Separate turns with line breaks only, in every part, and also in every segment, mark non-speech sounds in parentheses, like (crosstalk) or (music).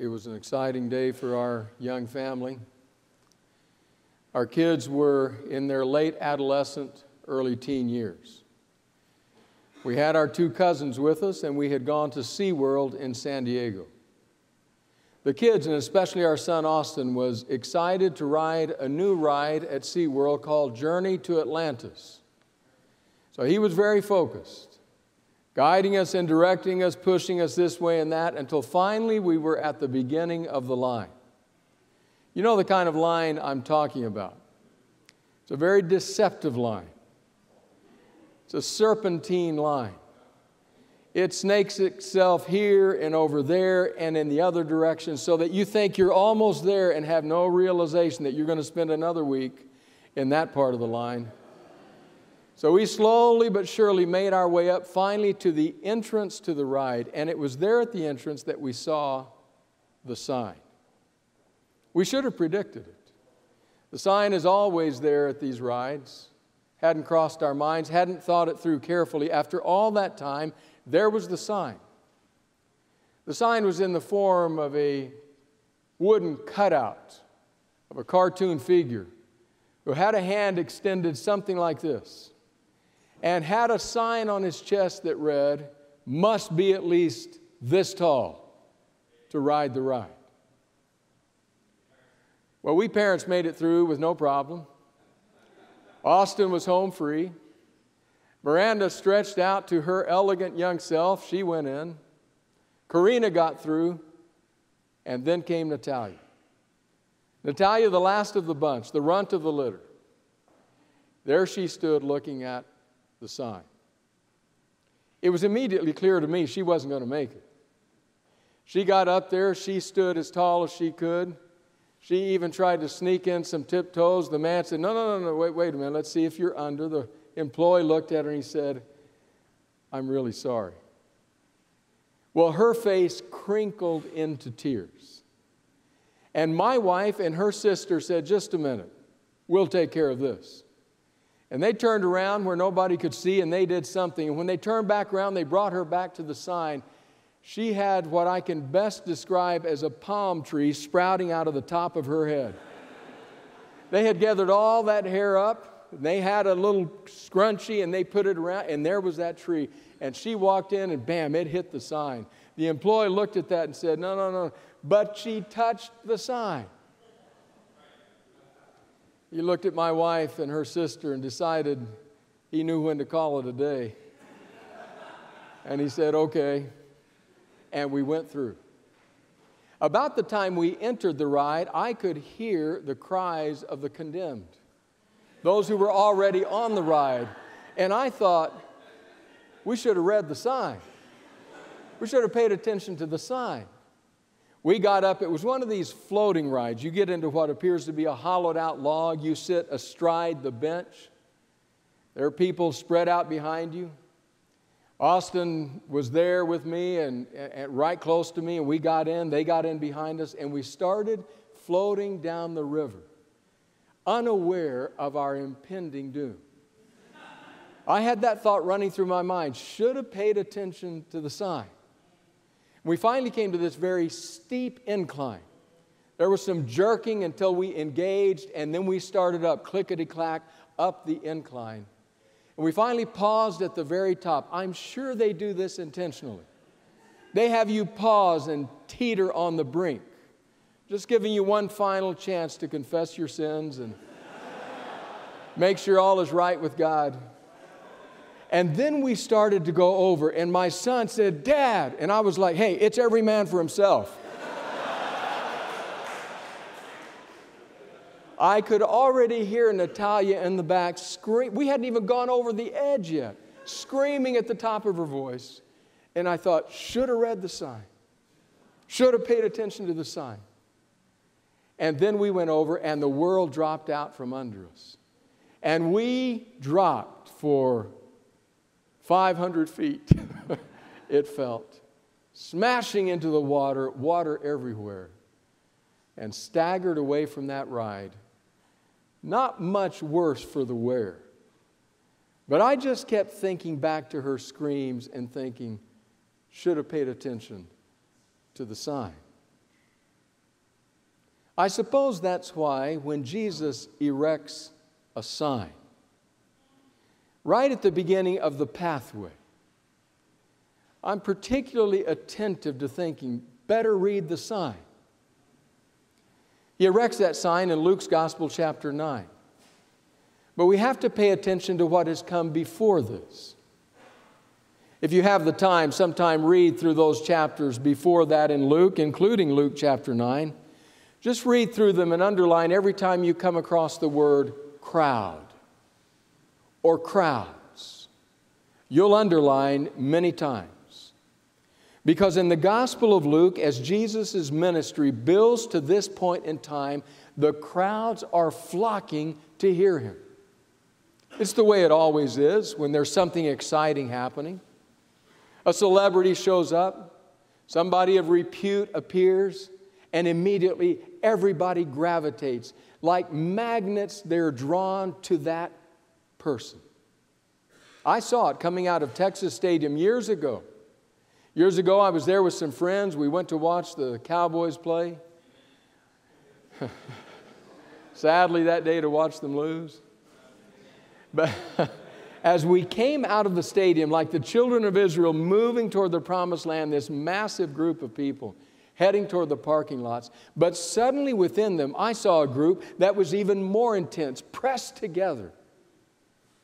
It was an exciting day for our young family. Our kids were in their late adolescent, early teen years. We had our two cousins with us, and we had gone to SeaWorld in San Diego. The kids, and especially our son Austin, was excited to ride a new ride at SeaWorld called Journey to Atlantis. So he was very focused, guiding us and directing us, pushing us this way and that, until finally we were at the beginning of the line. You know the kind of line I'm talking about. It's a very deceptive line, it's a serpentine line. It snakes itself here and over there and in the other direction so that you think you're almost there and have no realization that you're going to spend another week in that part of the line. So we slowly but surely made our way up finally to the entrance to the ride, and it was there at the entrance that we saw the sign. We should have predicted it. The sign is always there at these rides. Hadn't crossed our minds, hadn't thought it through carefully. After all that time, there was the sign. The sign was in the form of a wooden cutout of a cartoon figure who had a hand extended something like this and had a sign on his chest that read, Must be at least this tall to ride the ride. Well, we parents made it through with no problem. Austin was home free. Miranda stretched out to her elegant young self. She went in. Karina got through. And then came Natalia. Natalia, the last of the bunch, the runt of the litter. There she stood looking at the sign. It was immediately clear to me she wasn't going to make it. She got up there, she stood as tall as she could. She even tried to sneak in some tiptoes. The man said, No, no, no, no, wait, wait a minute. Let's see if you're under. The employee looked at her and he said, I'm really sorry. Well, her face crinkled into tears. And my wife and her sister said, Just a minute, we'll take care of this. And they turned around where nobody could see and they did something. And when they turned back around, they brought her back to the sign. She had what I can best describe as a palm tree sprouting out of the top of her head. They had gathered all that hair up. And They had a little scrunchie and they put it around, and there was that tree. And she walked in and bam, it hit the sign. The employee looked at that and said, No, no, no. But she touched the sign. He looked at my wife and her sister and decided he knew when to call it a day. And he said, Okay and we went through. About the time we entered the ride, I could hear the cries of the condemned, those who were already on the ride. And I thought, we should have read the sign. We should have paid attention to the sign. We got up, it was one of these floating rides. You get into what appears to be a hollowed out log, you sit astride the bench. There are people spread out behind you. Austin was there with me and, and, right close to me, and we got in. They got in behind us, and we started floating down the river, unaware of our impending doom. I had that thought running through my mind should have paid attention to the sign. We finally came to this very steep incline. There was some jerking until we engaged, and then we started up, clickety clack, up the incline. And we finally paused at the very top. I'm sure they do this intentionally. They have you pause and teeter on the brink, just giving you one final chance to confess your sins and (laughs) make sure all is right with God. And then we started to go over, and my son said, Dad. And I was like, hey, it's every man for himself. I could already hear Natalia in the back scream. We hadn't even gone over the edge yet, screaming at the top of her voice. And I thought, should have read the sign, should have paid attention to the sign. And then we went over, and the world dropped out from under us. And we dropped for 500 feet, (laughs) it felt, smashing into the water, water everywhere, and staggered away from that ride not much worse for the wearer. But I just kept thinking back to her screams and thinking, should have paid attention to the sign. I suppose that's why when Jesus erects a sign, right at the beginning of the pathway, I'm particularly attentive to thinking, better read the sign. He erects that sign in Luke's Gospel, chapter 9. But we have to pay attention to what has come before this. If you have the time, sometime read through those chapters before that in Luke, including Luke chapter 9. Just read through them and underline every time you come across the word crowd or crowds. You'll underline many times. Because in the Gospel of Luke, as Jesus' ministry builds to this point in time, the crowds are flocking to hear him. It's the way it always is when there's something exciting happening. A celebrity shows up, somebody of repute appears, and immediately everybody gravitates. Like magnets, they're drawn to that person. I saw it coming out of Texas Stadium years ago. Years ago, I was there with some friends. We went to watch the Cowboys play. (laughs) Sadly, that day to watch them lose. But (laughs) as we came out of the stadium, like the children of Israel moving toward the promised land, this massive group of people heading toward the parking lots. But suddenly within them, I saw a group that was even more intense, pressed together.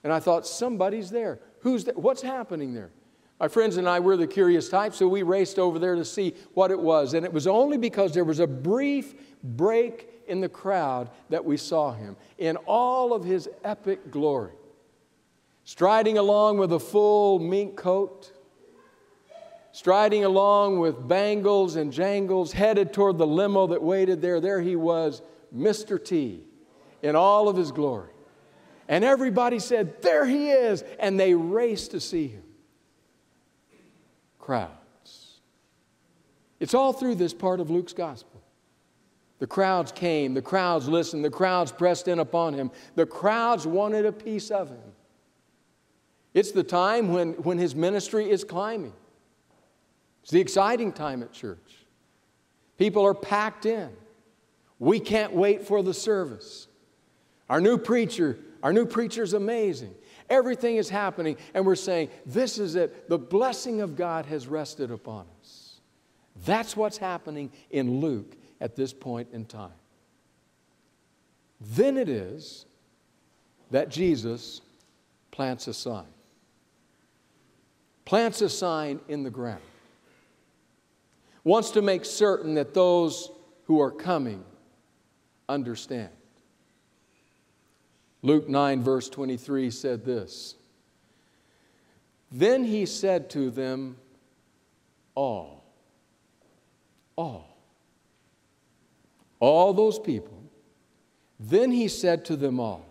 And I thought, somebody's there. Who's there? What's happening there? My friends and I were the curious type, so we raced over there to see what it was. And it was only because there was a brief break in the crowd that we saw him in all of his epic glory. Striding along with a full mink coat, striding along with bangles and jangles, headed toward the limo that waited there. There he was, Mr. T, in all of his glory. And everybody said, There he is! And they raced to see him. Crowds. It's all through this part of Luke's gospel. The crowds came, the crowds listened, the crowds pressed in upon him, the crowds wanted a piece of him. It's the time when, when his ministry is climbing. It's the exciting time at church. People are packed in. We can't wait for the service. Our new preacher, our new preacher is amazing. Everything is happening, and we're saying, This is it. The blessing of God has rested upon us. That's what's happening in Luke at this point in time. Then it is that Jesus plants a sign. Plants a sign in the ground wants to make certain that those who are coming understand. Luke 9, verse 23 said this. Then he said to them, All, all, all those people, then he said to them all,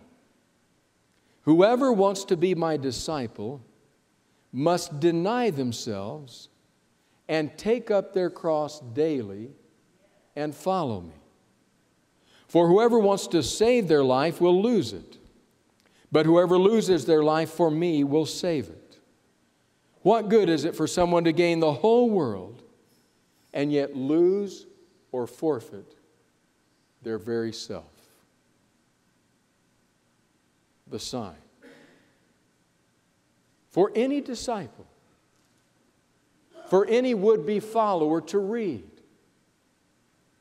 Whoever wants to be my disciple must deny themselves and take up their cross daily and follow me. For whoever wants to save their life will lose it, but whoever loses their life for me will save it. What good is it for someone to gain the whole world and yet lose or forfeit their very self? The sign. For any disciple, for any would be follower to read.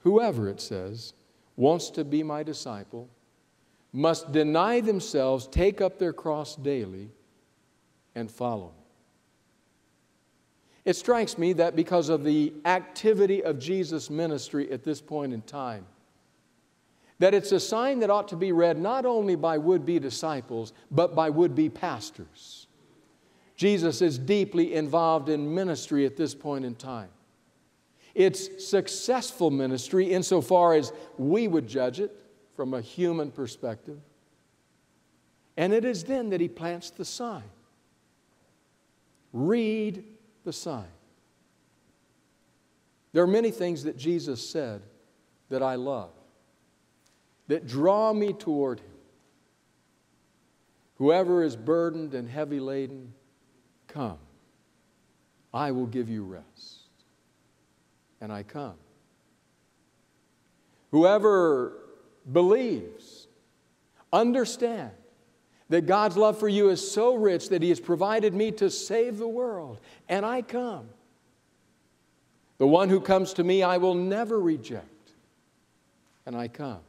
Whoever, it says, wants to be my disciple must deny themselves, take up their cross daily, and follow me. It strikes me that because of the activity of Jesus' ministry at this point in time, that it's a sign that ought to be read not only by would be disciples, but by would be pastors. Jesus is deeply involved in ministry at this point in time. It's successful ministry insofar as we would judge it from a human perspective. And it is then that he plants the sign. Read the sign. There are many things that Jesus said that I love, that draw me toward him. Whoever is burdened and heavy laden, Come, I will give you rest. And I come. Whoever believes, understand that God's love for you is so rich that He has provided me to save the world, and I come. The one who comes to me, I will never reject, and I come.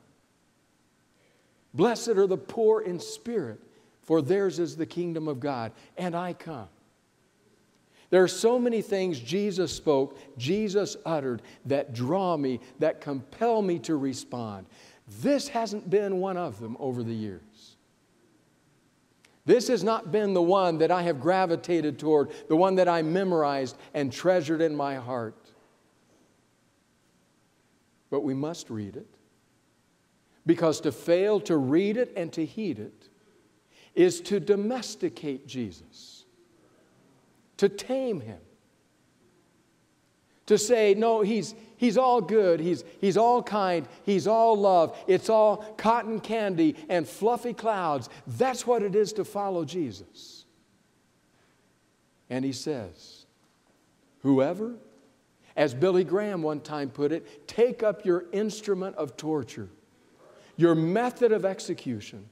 Blessed are the poor in spirit, for theirs is the kingdom of God, and I come. There are so many things Jesus spoke, Jesus uttered, that draw me, that compel me to respond. This hasn't been one of them over the years. This has not been the one that I have gravitated toward, the one that I memorized and treasured in my heart. But we must read it. Because to fail to read it and to heed it is to domesticate Jesus, to tame him, to say, no, he's, he's all good, he's, he's all kind, he's all love, it's all cotton candy and fluffy clouds. That's what it is to follow Jesus. And he says, whoever, as Billy Graham one time put it, take up your instrument of torture, your method of execution,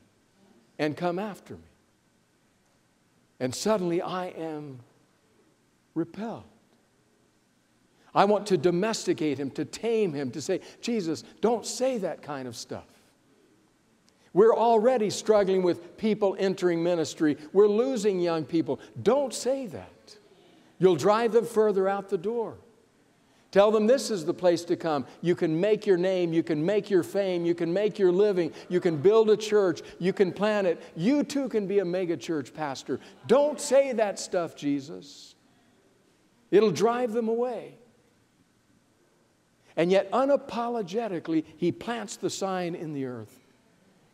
and come after me. And suddenly I am repelled. I want to domesticate him, to tame him, to say, Jesus, don't say that kind of stuff. We're already struggling with people entering ministry. We're losing young people. Don't say that. You'll drive them further out the door. Tell them this is the place to come. You can make your name, you can make your fame, you can make your living, you can build a church, you can plant it. You too can be a mega church pastor. Don't say that stuff, Jesus. It'll drive them away. And yet, unapologetically, he plants the sign in the earth,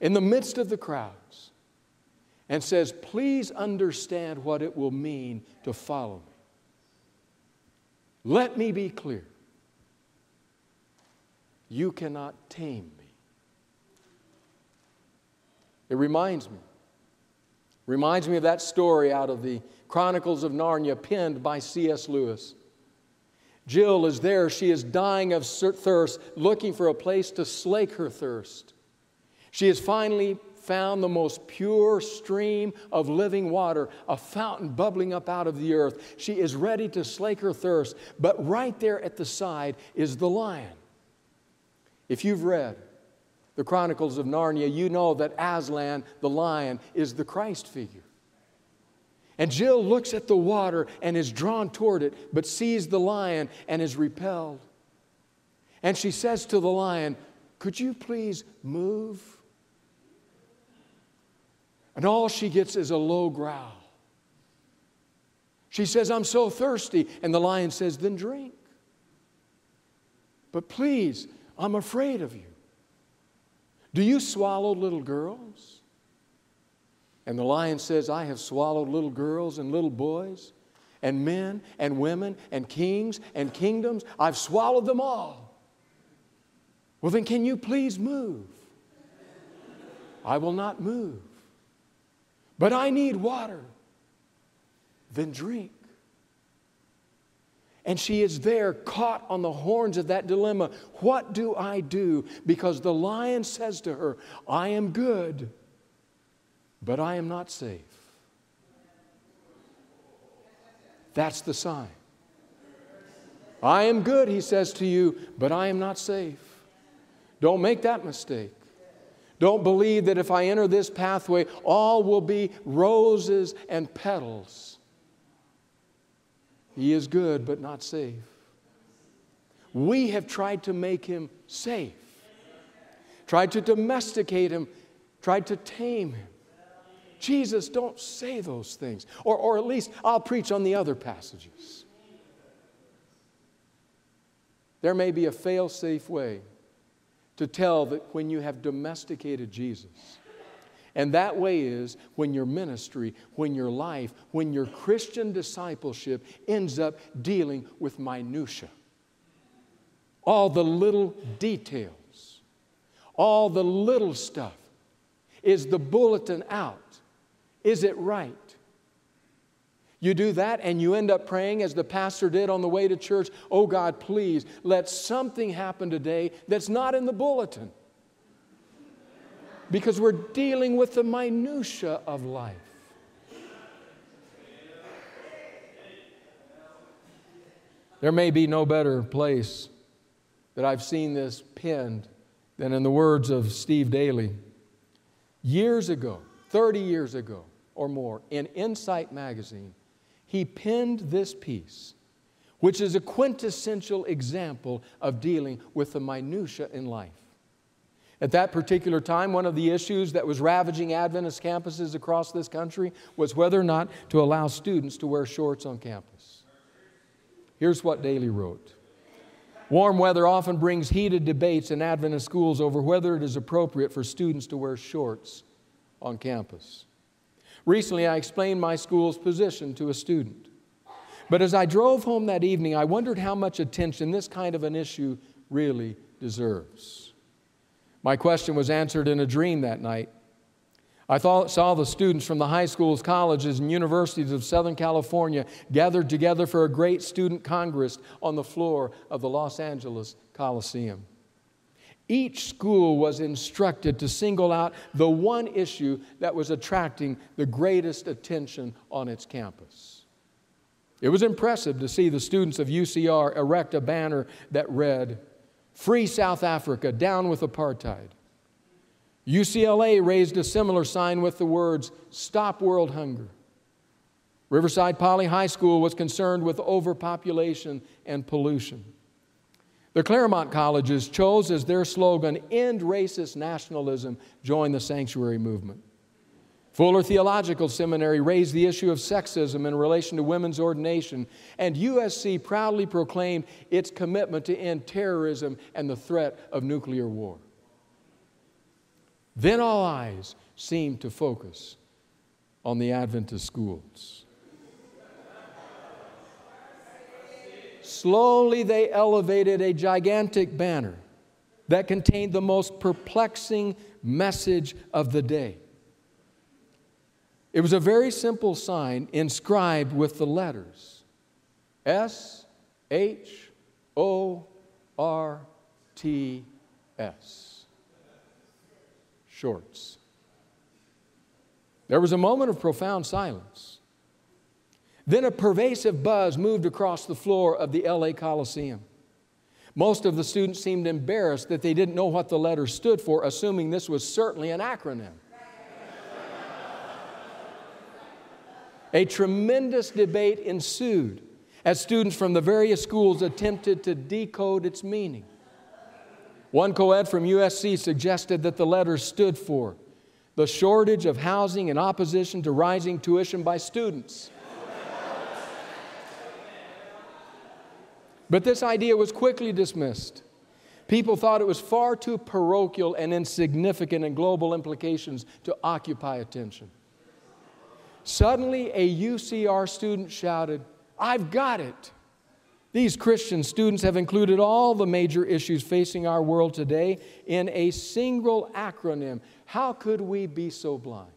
in the midst of the crowds, and says, Please understand what it will mean to follow me. Let me be clear. You cannot tame me. It reminds me, reminds me of that story out of the Chronicles of Narnia, penned by C.S. Lewis. Jill is there. She is dying of thirst, looking for a place to slake her thirst. She has finally found the most pure stream of living water, a fountain bubbling up out of the earth. She is ready to slake her thirst, but right there at the side is the lion. If you've read the Chronicles of Narnia, you know that Aslan, the lion, is the Christ figure. And Jill looks at the water and is drawn toward it, but sees the lion and is repelled. And she says to the lion, Could you please move? And all she gets is a low growl. She says, I'm so thirsty. And the lion says, Then drink. But please, I'm afraid of you. Do you swallow little girls? And the lion says, I have swallowed little girls and little boys, and men and women, and kings and kingdoms. I've swallowed them all. Well, then, can you please move? I will not move. But I need water. Then drink. And she is there caught on the horns of that dilemma. What do I do? Because the lion says to her, I am good but I am not safe. That's the sign. I am good, he says to you, but I am not safe. Don't make that mistake. Don't believe that if I enter this pathway, all will be roses and petals. He is good, but not safe. We have tried to make him safe, tried to domesticate him, tried to tame him. Jesus, don't say those things. Or, or at least I'll preach on the other passages. There may be a fail safe way to tell that when you have domesticated Jesus. And that way is when your ministry, when your life, when your Christian discipleship ends up dealing with minutia. All the little details, all the little stuff. Is the bulletin out? Is it right? You do that and you end up praying as the pastor did on the way to church Oh God, please let something happen today that's not in the bulletin. Because we're dealing with the minutiae of life. There may be no better place that I've seen this pinned than in the words of Steve Daily. Years ago, 30 years ago or more, in Insight magazine, he penned this piece, which is a quintessential example of dealing with the minutiae in life. At that particular time, one of the issues that was ravaging Adventist campuses across this country was whether or not to allow students to wear shorts on campus. Here's what Daily wrote Warm weather often brings heated debates in Adventist schools over whether it is appropriate for students to wear shorts on campus. Recently, I explained my school's position to a student. But as I drove home that evening, I wondered how much attention this kind of an issue really deserves. My question was answered in a dream that night. I thought, saw the students from the high schools, colleges, and universities of Southern California gathered together for a great student congress on the floor of the Los Angeles Coliseum. Each school was instructed to single out the one issue that was attracting the greatest attention on its campus. It was impressive to see the students of UCR erect a banner that read, Free South Africa, down with apartheid. UCLA raised a similar sign with the words, Stop world hunger. Riverside Poly High School was concerned with overpopulation and pollution. The Claremont colleges chose as their slogan, End Racist Nationalism, join the sanctuary movement. Fuller Theological Seminary raised the issue of sexism in relation to women's ordination, and USC proudly proclaimed its commitment to end terrorism and the threat of nuclear war. Then all eyes seemed to focus on the Adventist schools. Slowly, they elevated a gigantic banner that contained the most perplexing message of the day. It was a very simple sign inscribed with the letters S H O R T S. Shorts. There was a moment of profound silence. Then a pervasive buzz moved across the floor of the LA Coliseum. Most of the students seemed embarrassed that they didn't know what the letter stood for, assuming this was certainly an acronym. A tremendous debate ensued as students from the various schools attempted to decode its meaning. One co ed from USC suggested that the letter stood for the shortage of housing in opposition to rising tuition by students. But this idea was quickly dismissed. People thought it was far too parochial and insignificant in global implications to occupy attention. Suddenly, a UCR student shouted, I've got it. These Christian students have included all the major issues facing our world today in a single acronym. How could we be so blind?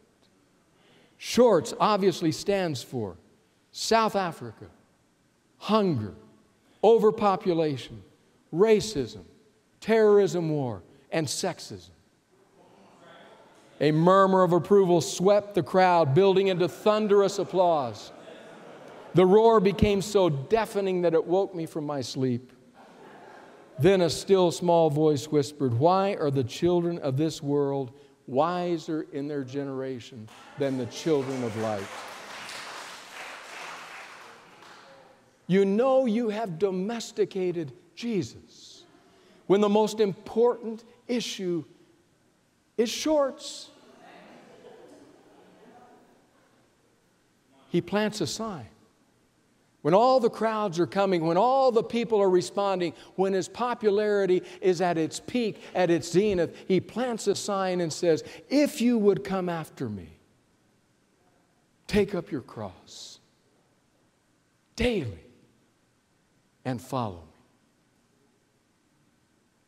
SHORTS obviously stands for South Africa, hunger, overpopulation, racism, terrorism war, and sexism. A murmur of approval swept the crowd, building into thunderous applause. The roar became so deafening that it woke me from my sleep. Then a still small voice whispered, Why are the children of this world wiser in their generation than the children of light? You know you have domesticated Jesus when the most important issue is shorts. He plants a sign. When all the crowds are coming, when all the people are responding, when his popularity is at its peak, at its zenith, he plants a sign and says, If you would come after me, take up your cross daily and follow me.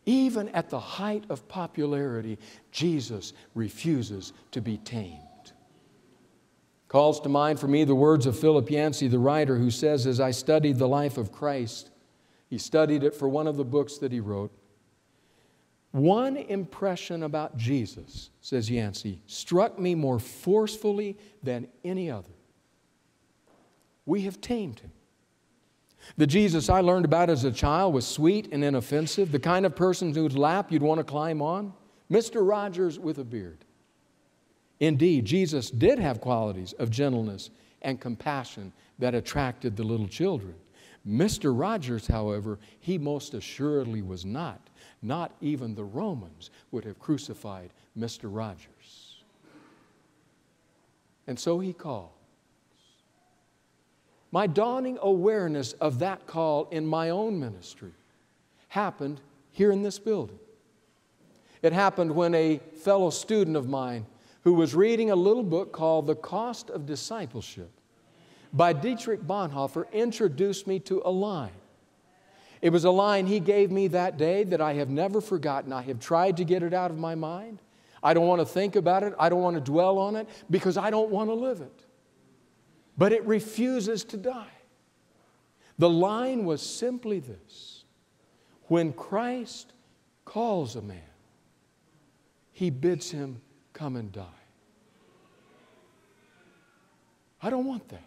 Even at the height of popularity, Jesus refuses to be tamed. Calls to mind for me the words of Philip Yancey, the writer, who says, As I studied the life of Christ, he studied it for one of the books that he wrote. One impression about Jesus, says Yancey, struck me more forcefully than any other. We have tamed him. The Jesus I learned about as a child was sweet and inoffensive, the kind of person whose lap you'd want to climb on. Mr. Rogers with a beard. Indeed, Jesus did have qualities of gentleness and compassion that attracted the little children. Mr. Rogers, however, he most assuredly was not. Not even the Romans would have crucified Mr. Rogers. And so he calls. My dawning awareness of that call in my own ministry happened here in this building. It happened when a fellow student of mine who was reading a little book called The Cost of Discipleship by Dietrich Bonhoeffer introduced me to a line. It was a line he gave me that day that I have never forgotten. I have tried to get it out of my mind. I don't want to think about it. I don't want to dwell on it because I don't want to live it. But it refuses to die. The line was simply this When Christ calls a man, he bids him come and die. I don't want that.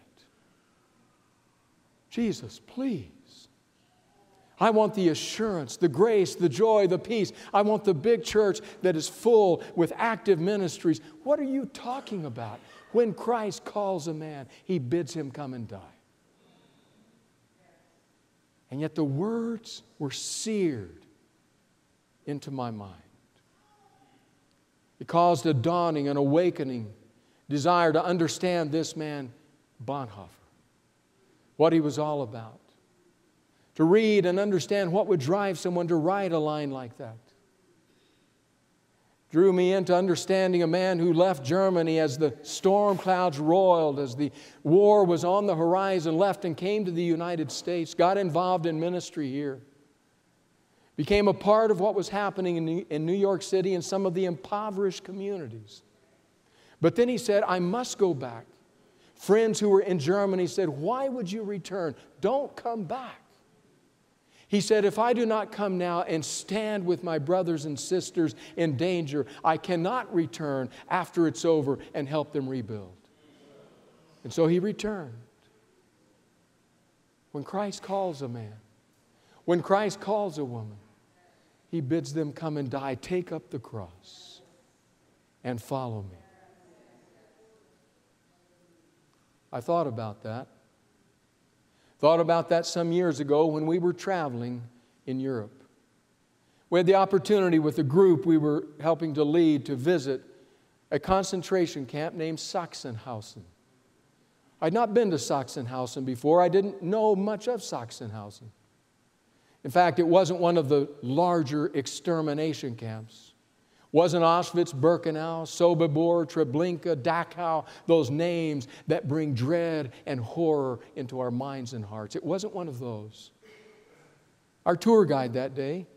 Jesus, please. I want the assurance, the grace, the joy, the peace. I want the big church that is full with active ministries. What are you talking about? When Christ calls a man, he bids him come and die. And yet the words were seared into my mind. It caused a dawning, an awakening desire to understand this man, Bonhoeffer, what he was all about, to read and understand what would drive someone to write a line like that. Drew me into understanding a man who left Germany as the storm clouds roiled, as the war was on the horizon, left and came to the United States, got involved in ministry here became a part of what was happening in New York City and some of the impoverished communities. But then he said, I must go back. Friends who were in Germany said, Why would you return? Don't come back. He said, If I do not come now and stand with my brothers and sisters in danger, I cannot return after it's over and help them rebuild. And so he returned. When Christ calls a man, when Christ calls a woman, he bids them come and die. Take up the cross and follow me. I thought about that. Thought about that some years ago when we were traveling in Europe. We had the opportunity with a group we were helping to lead to visit a concentration camp named Sachsenhausen. I'd not been to Sachsenhausen before, I didn't know much of Sachsenhausen. In fact, it wasn't one of the larger extermination camps. Wasn't Auschwitz, Birkenau, Sobibor, Treblinka, Dachau, those names that bring dread and horror into our minds and hearts. It wasn't one of those. Our tour guide that day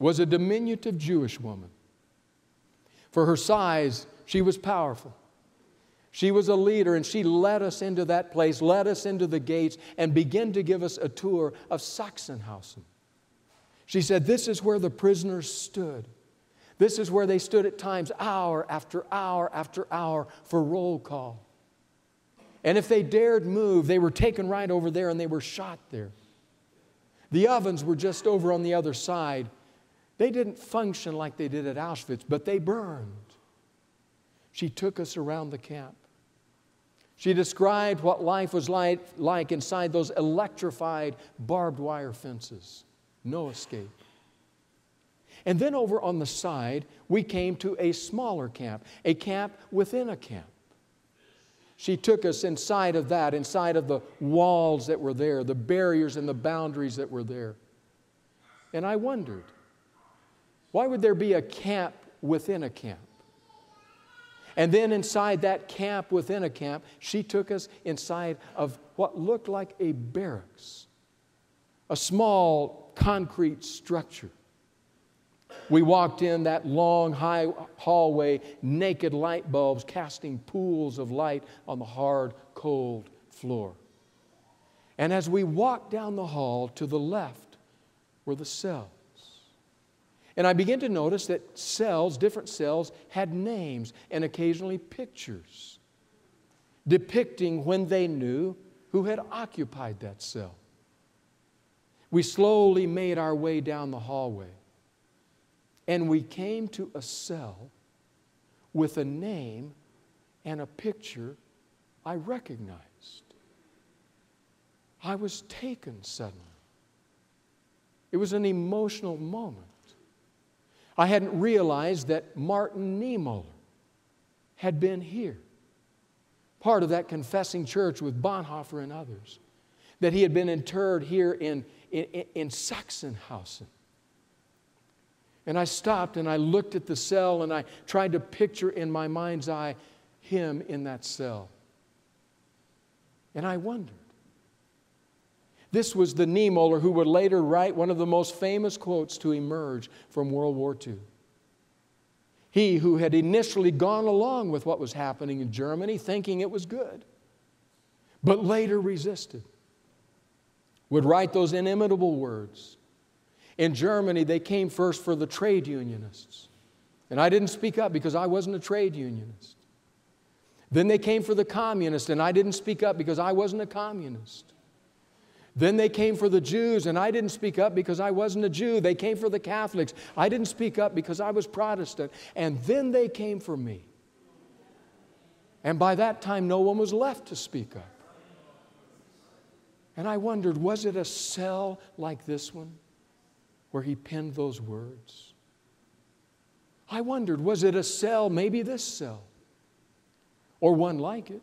was a diminutive Jewish woman. For her size, she was powerful. She was a leader, and she led us into that place, led us into the gates, and began to give us a tour of Sachsenhausen. She said, This is where the prisoners stood. This is where they stood at times, hour after hour after hour, for roll call. And if they dared move, they were taken right over there and they were shot there. The ovens were just over on the other side. They didn't function like they did at Auschwitz, but they burned. She took us around the camp. She described what life was like, inside those electrified barbed wire fences no escape. And then over on the side, we came to a smaller camp, a camp within a camp. She took us inside of that, inside of the walls that were there, the barriers and the boundaries that were there. And I wondered, why would there be a camp within a camp? And then inside that camp within a camp, she took us inside of what looked like a barracks, a small concrete structure. We walked in that long, high hallway, naked light bulbs casting pools of light on the hard, cold floor. And as we walked down the hall to the left were the cells. And I began to notice that cells, different cells, had names and occasionally pictures depicting when they knew who had occupied that cell. We slowly made our way down the hallway and we came to a cell with a name and a picture I recognized. I was taken suddenly. It was an emotional moment. I hadn't realized that Martin Niemöller had been here, part of that confessing church with Bonhoeffer and others, that he had been interred here in, in, in Sachsenhausen. And I stopped and I looked at the cell and I tried to picture in my mind's eye him in that cell. And I wondered. This was the Niemöller who would later write one of the most famous quotes to emerge from World War II. He who had initially gone along with what was happening in Germany, thinking it was good, but later resisted, would write those inimitable words in Germany, they came first for the trade unionists. And I didn't speak up because I wasn't a trade unionist. Then they came for the communists, and I didn't speak up because I wasn't a communist. Then they came for the Jews, and I didn't speak up because I wasn't a Jew. They came for the Catholics. I didn't speak up because I was Protestant. And then they came for me. And by that time, no one was left to speak up. And I wondered was it a cell like this one? Where he penned those words. I wondered, was it a cell, maybe this cell, or one like it,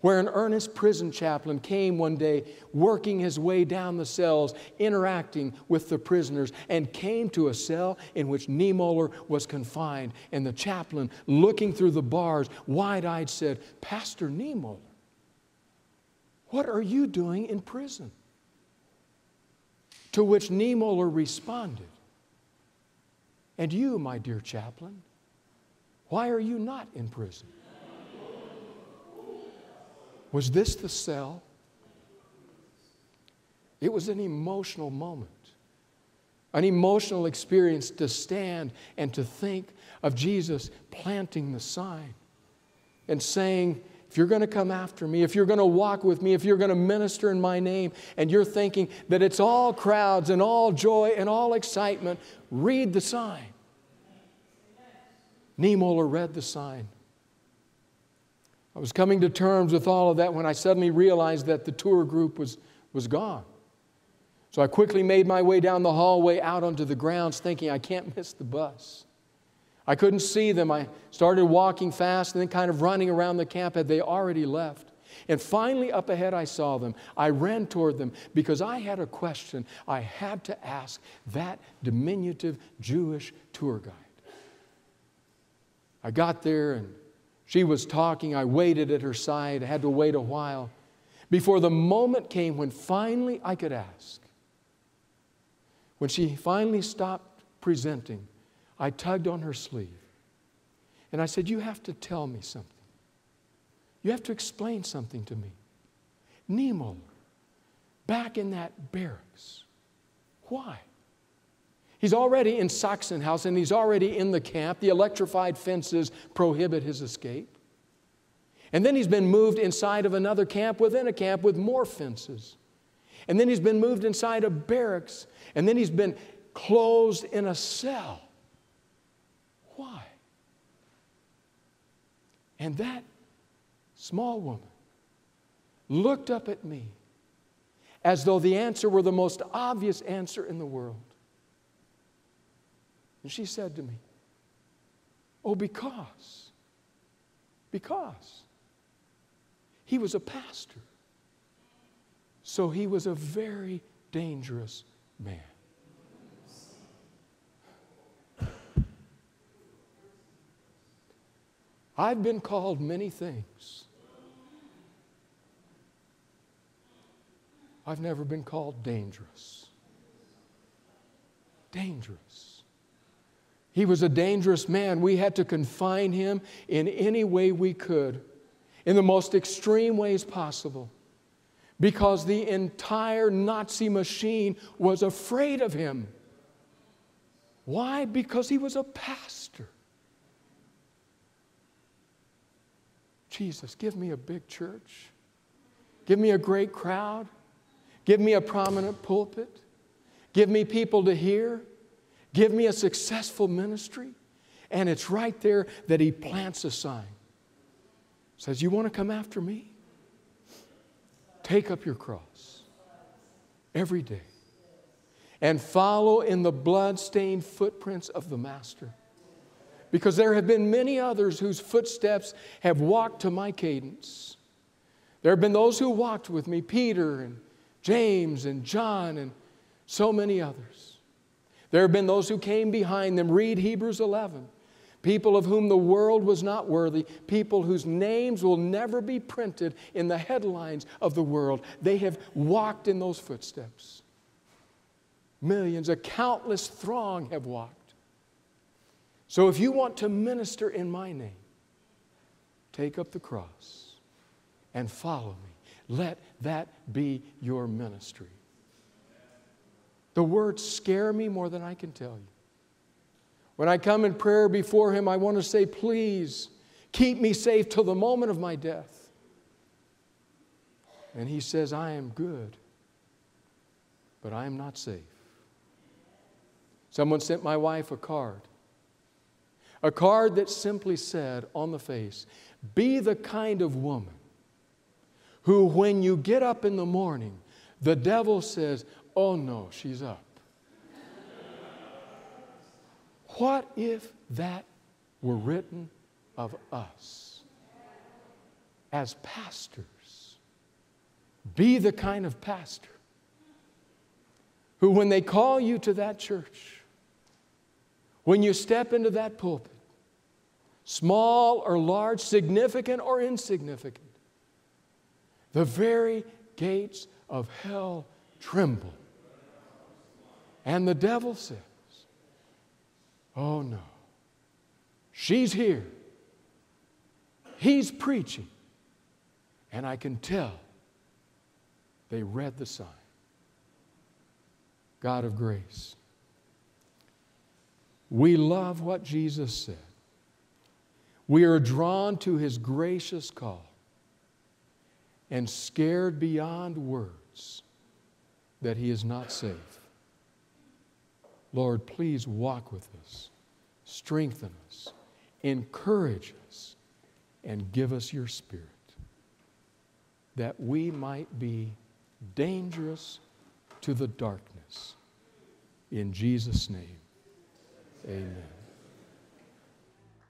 where an earnest prison chaplain came one day, working his way down the cells, interacting with the prisoners, and came to a cell in which Niemöller was confined. And the chaplain, looking through the bars, wide eyed, said, Pastor Niemöller, what are you doing in prison? To which Niemöller responded, And you, my dear chaplain, why are you not in prison? Was this the cell? It was an emotional moment, an emotional experience to stand and to think of Jesus planting the sign and saying, if you're going to come after me, if you're going to walk with me, if you're going to minister in my name, and you're thinking that it's all crowds and all joy and all excitement, read the sign. Niemöller read the sign. I was coming to terms with all of that when I suddenly realized that the tour group was, was gone. So I quickly made my way down the hallway out onto the grounds, thinking I can't miss the bus. I couldn't see them. I started walking fast and then kind of running around the camp. Had they already left? And finally, up ahead, I saw them. I ran toward them because I had a question I had to ask that diminutive Jewish tour guide. I got there and she was talking. I waited at her side. I had to wait a while before the moment came when finally I could ask. When she finally stopped presenting, I tugged on her sleeve. And I said, You have to tell me something. You have to explain something to me. Nemo, back in that barracks. Why? He's already in Sachsenhausen and he's already in the camp. The electrified fences prohibit his escape. And then he's been moved inside of another camp within a camp with more fences. And then he's been moved inside of barracks. And then he's been closed in a cell. Why? And that small woman looked up at me as though the answer were the most obvious answer in the world. And she said to me, Oh, because, because he was a pastor. So he was a very dangerous man. I've been called many things. I've never been called dangerous. Dangerous. He was a dangerous man. We had to confine him in any way we could, in the most extreme ways possible, because the entire Nazi machine was afraid of him. Why? Because he was a pastor. Jesus, give me a big church. Give me a great crowd. Give me a prominent pulpit. Give me people to hear. Give me a successful ministry. And it's right there that he plants a sign. Says, You want to come after me? Take up your cross every day and follow in the blood-stained footprints of the Master. Because there have been many others whose footsteps have walked to my cadence. There have been those who walked with me, Peter and James and John and so many others. There have been those who came behind them. Read Hebrews 11. People of whom the world was not worthy, people whose names will never be printed in the headlines of the world. They have walked in those footsteps. Millions, a countless throng have walked. So if you want to minister in my name, take up the cross and follow me. Let that be your ministry. The words scare me more than I can tell you. When I come in prayer before Him, I want to say, Please keep me safe till the moment of my death. And He says, I am good, but I am not safe. Someone sent my wife a card. A card that simply said on the face, Be the kind of woman who, when you get up in the morning, the devil says, Oh no, she's up. what if that were written of us as pastors? Be the kind of pastor who, when they call you to that church, when you step into that pulpit, small or large, significant or insignificant, the very gates of hell tremble and the devil says, Oh no, she's here. He's preaching. And I can tell they read the sign. God of grace. We love what Jesus said. We are drawn to his gracious call and scared beyond words that he is not safe. Lord, please walk with us, strengthen us, encourage us, and give us your Spirit that we might be dangerous to the darkness. In Jesus' name, amen.